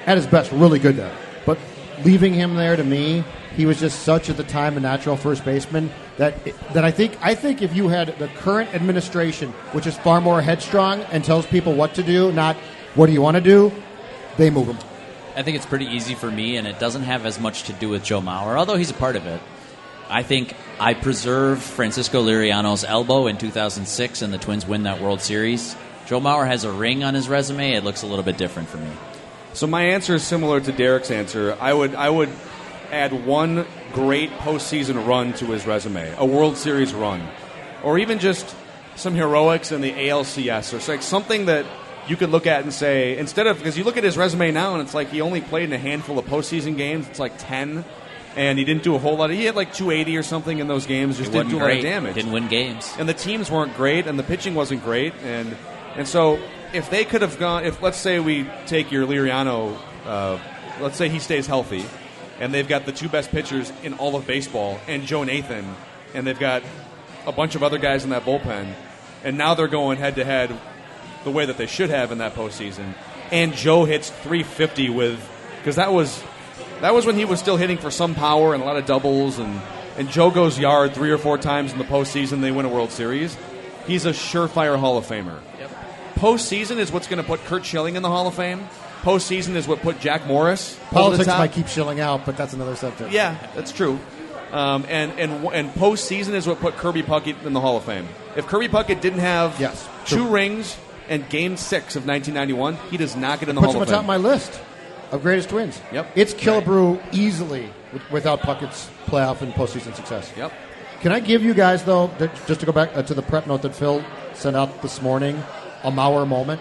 at his best really good there. But leaving him there to me, he was just such at the time a natural first baseman that that I think I think if you had the current administration, which is far more headstrong and tells people what to do, not what do you want to do, they move him. I think it's pretty easy for me, and it doesn't have as much to do with Joe Mauer, although he's a part of it. I think I preserve Francisco Liriano's elbow in 2006, and the Twins win that World Series. Joe Mauer has a ring on his resume. It looks a little bit different for me. So my answer is similar to Derek's answer. I would I would add one great postseason run to his resume, a World Series run, or even just some heroics in the ALCS, or like something that you could look at and say instead of because you look at his resume now and it's like he only played in a handful of postseason games. It's like ten, and he didn't do a whole lot. Of, he had like 280 or something in those games. Just didn't do a lot of damage Didn't win games. and the teams weren't great, and the pitching wasn't great, and and so if they could have gone, if let's say we take your Liriano, uh, let's say he stays healthy, and they've got the two best pitchers in all of baseball, and Joe Nathan, and they've got a bunch of other guys in that bullpen, and now they're going head to head the way that they should have in that postseason, and Joe hits 350 with because that was that was when he was still hitting for some power and a lot of doubles, and, and Joe goes yard three or four times in the postseason. They win a World Series. He's a surefire Hall of Famer. Postseason is what's going to put Curt Schilling in the Hall of Fame. Postseason is what put Jack Morris over the Politics top. might keep Schilling out, but that's another subject. Yeah, that's true. Um, and and and postseason is what put Kirby Puckett in the Hall of Fame. If Kirby Puckett didn't have Yes, two true. rings and Game Six of 1991, he does not get in the puts Hall him of on top of Fame. my list of greatest twins. Yep. It's Killebrew easily with, without Puckett's playoff and postseason success. Yep. Can I give you guys though, just to go back uh, to the prep note that Phil sent out this morning, a Mauer moment?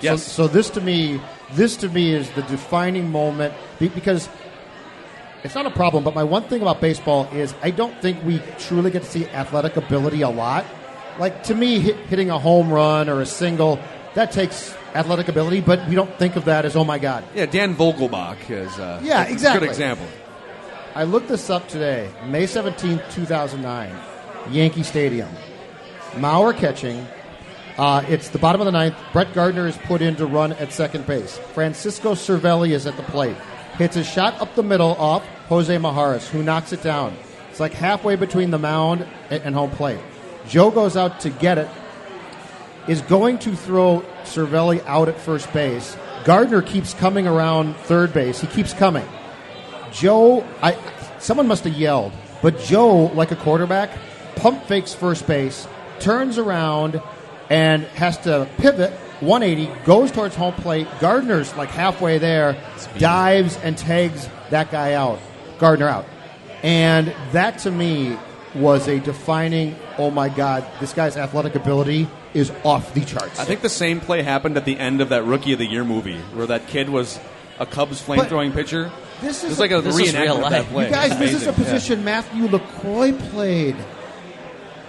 Yes. So, so this to me, this to me is the defining moment because it's not a problem. But my one thing about baseball is I don't think we truly get to see athletic ability a lot. Like to me, hit, hitting a home run or a single that takes athletic ability, but we don't think of that as oh my god. Yeah, Dan Vogelbach is. Uh, Yeah, a exactly. Good example. I looked this up today, May seventeenth, 2009, Yankee Stadium. Mauer catching. Uh, it's the bottom of the ninth. Brett Gardner is put in to run at second base. Francisco Cervelli is at the plate. Hits a shot up the middle off Jose Mijares, who knocks it down. It's like halfway between the mound and home plate. Joe goes out to get it, is going to throw Cervelli out at first base. Gardner keeps coming around third base. He keeps coming. Joe, I someone must have yelled, but Joe, like a quarterback, pump fakes first base, turns around, and has to pivot 180, goes towards home plate. Gardner's like halfway there, dives and tags that guy out, Gardner out, and that to me was a defining. Oh my God, this guy's athletic ability is off the charts. I think the same play happened at the end of that Rookie of the Year movie, where that kid was a Cubs flamethrowing pitcher. this is It's like a This is reenactment real of that life. play. You guys, It's this is a amazing. position Matthew LaCroix played.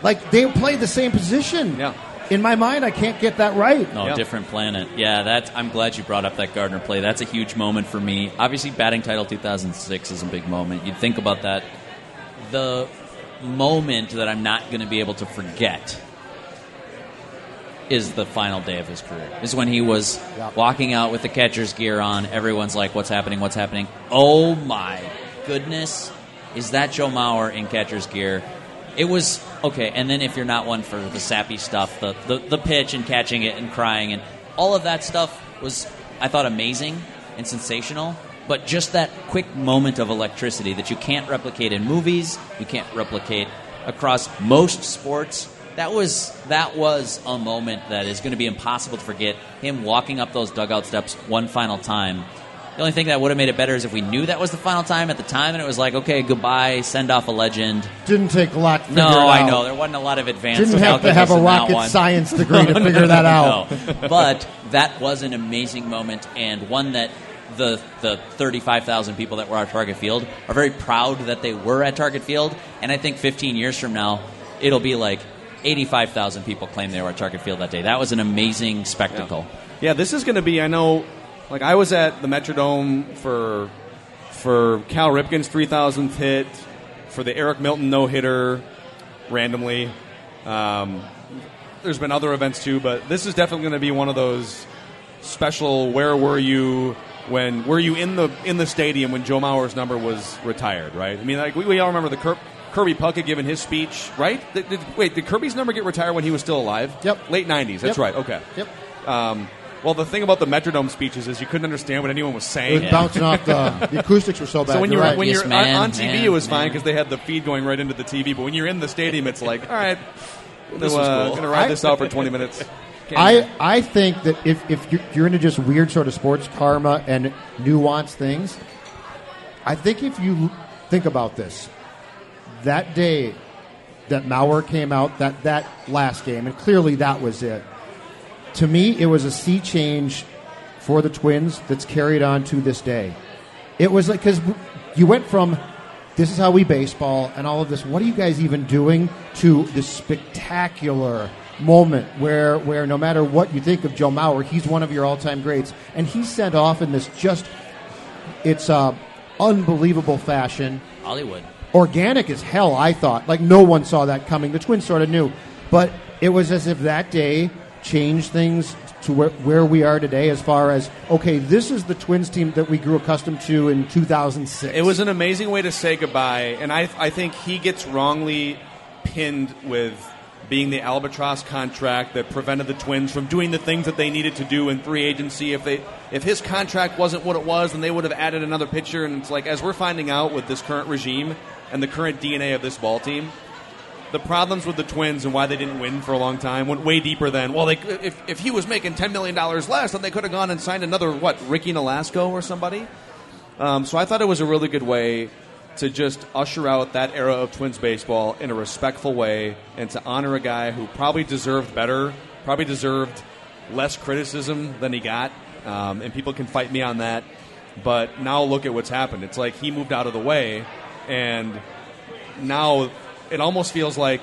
Like they played the same position. Yeah. In my mind, I can't get that right. No, Yeah. different planet. Yeah, that I'm glad you brought up that Gardner play. That's a huge moment for me. Obviously, batting title 2006 is a big moment. You'd think about that. The moment that I'm not going to be able to forget is the final day of his career. Is when he was Yeah. walking out with the catcher's gear on. Everyone's like, "What's happening? What's happening?" Oh my goodness! Is that Joe Mauer in catcher's gear? It was okay, and then if you're not one for the sappy stuff, the, the, the pitch and catching it and crying and all of that stuff was, I thought, amazing and sensational. But just that quick moment of electricity that you can't replicate in movies, you can't replicate across most sports. That was that was a moment that is going to be impossible to forget. Him walking up those dugout steps one final time. The only thing that would have made it better is if we knew that was the final time at the time, and it was like, okay, goodbye, send off a legend. Didn't take a lot. To No, I know there wasn't a lot of advanced. Didn't have to have a calculus in that rocket science degree to figure that out. No. But that was an amazing moment and one that the the 35,000 people that were at Target Field are very proud that they were at Target Field. And I think 15 years from now, it'll be like 85,000 people claim they were at Target Field that day. That was an amazing spectacle. Yeah, this is going to be. I know, like I was at the Metrodome for for Cal Ripken's 3,000th hit, for the Eric Milton no hitter, randomly. Um, there's been other events too, but this is definitely going to be one of those special. Where were you when? Were you in the in the stadium when Joe Mauer's number was retired? Right. I mean, like we, we all remember the Kir- Kirby Puckett giving his speech. Right. Did, did- wait, did Kirby's number get retired when he was still alive? Yep. Late 90s. That's Yep. right. Okay. Yep. Um, well, the thing about the Metrodome speeches is you couldn't understand what anyone was It saying. was bouncing off the, the acoustics were so bad. So when you're you're right. when Yes, you're man, on, on TV, man, it was fine because they had the feed going right into the TV. But when you're in the stadium, it's like, all right, This uh, was cool. gonna ride I- this out for 20 minutes. Can't- I, I think that if, if you're, you're into just weird sort of sports karma and nuanced things, I think if you think about this, that day that Mauer came out, that, that last game, and clearly that was it. To me, it was a sea change for the Twins that's carried on to this day. It was like, because you went from this is how we baseball and all of this. What are you guys even doing to this spectacular moment where, where no matter what you think of Joe Mauer, he's one of your all time greats. And he's sent off in this just, it's uh, unbelievable fashion Hollywood. Organic as hell, I thought. Like, no one saw that coming. The Twins sort of knew. But it was as if that day changed things to where, where we are today as far as, okay, this is the Twins team that we grew accustomed to in 2006. It was an amazing way to say goodbye, and I, I think he gets wrongly pinned with being the albatross contract that prevented the Twins from doing the things that they needed to do in free agency. If they if his contract wasn't what it was, then they would have added another pitcher. And it's like as we're finding out with this current regime and the current DNA of this ball team, the problems with the Twins and why they didn't win for a long time went way deeper than well. They if if he was making ten million dollars less, then they could have gone and signed another what Ricky Nolasco or somebody. Um, so I thought it was a really good way to just usher out that era of Twins baseball in a respectful way and to honor a guy who probably deserved better, probably deserved less criticism than he got. Um, and people can fight me on that. But now look at what's happened. It's like he moved out of the way, and now it almost feels like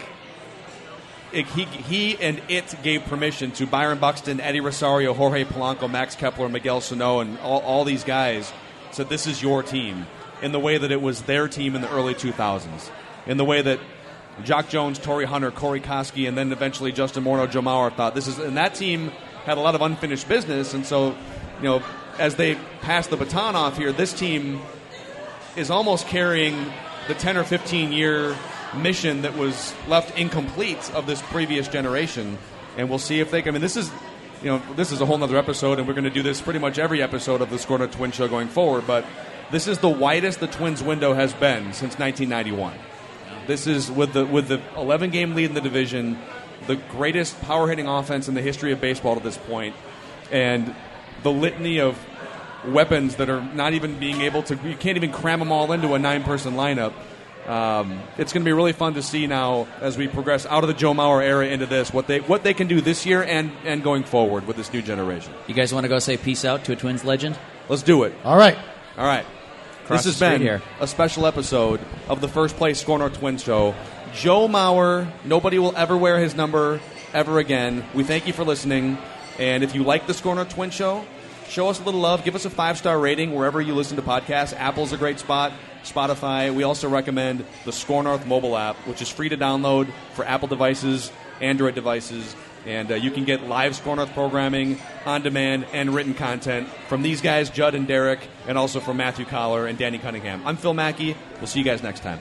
it, he, he and it gave permission to Byron Buxton, Eddie Rosario, Jorge Polanco, Max Kepler, Miguel Sano, and all, all these guys said, This is your team, in the way that it was their team in the early 2000s, in the way that Jacque Jones, Torii Hunter, Corey Koskie, and then eventually Justin Morneau, Joe Mauer thought this is, and that team had a lot of unfinished business, and so, you know, as they pass the baton off here, this team is almost carrying the 10 or 15 year mission that was left incomplete of this previous generation. And we'll see if they can. I mean, this is, you know, this is a whole nother episode, and we're going to do this pretty much every episode of the SKOR North Twin Show going forward. But this is the widest the Twins window has been since 1991. This is with the with the 11 game lead in the division, the greatest power hitting offense in the history of baseball to this point, and the litany of weapons that are not even being able to. You can't even cram them all into a nine person lineup. Um, it's going to be really fun to see now as we progress out of the Joe Mauer era into this what they what they can do this year and and going forward with this new generation. You guys want to go say peace out to a Twins legend? Let's do it. All right. All right. Across this has been here. a special episode of the First Place SKOR North Twin Show. Joe Mauer, nobody will ever wear his number ever again. We thank you for listening. And if you like the SKOR North Twin Show, show us a little love. Give us a five star rating wherever you listen to podcasts. Apple's a great spot. Spotify. We also recommend the SKOR North mobile app, which is free to download for Apple devices, Android devices. And uh, you can get live SKOR North programming, on demand, and written content from these guys, Judd and Derek, and also from Matthew Coller and Danny Cunningham. I'm Phil Mackey. We'll see you guys next time.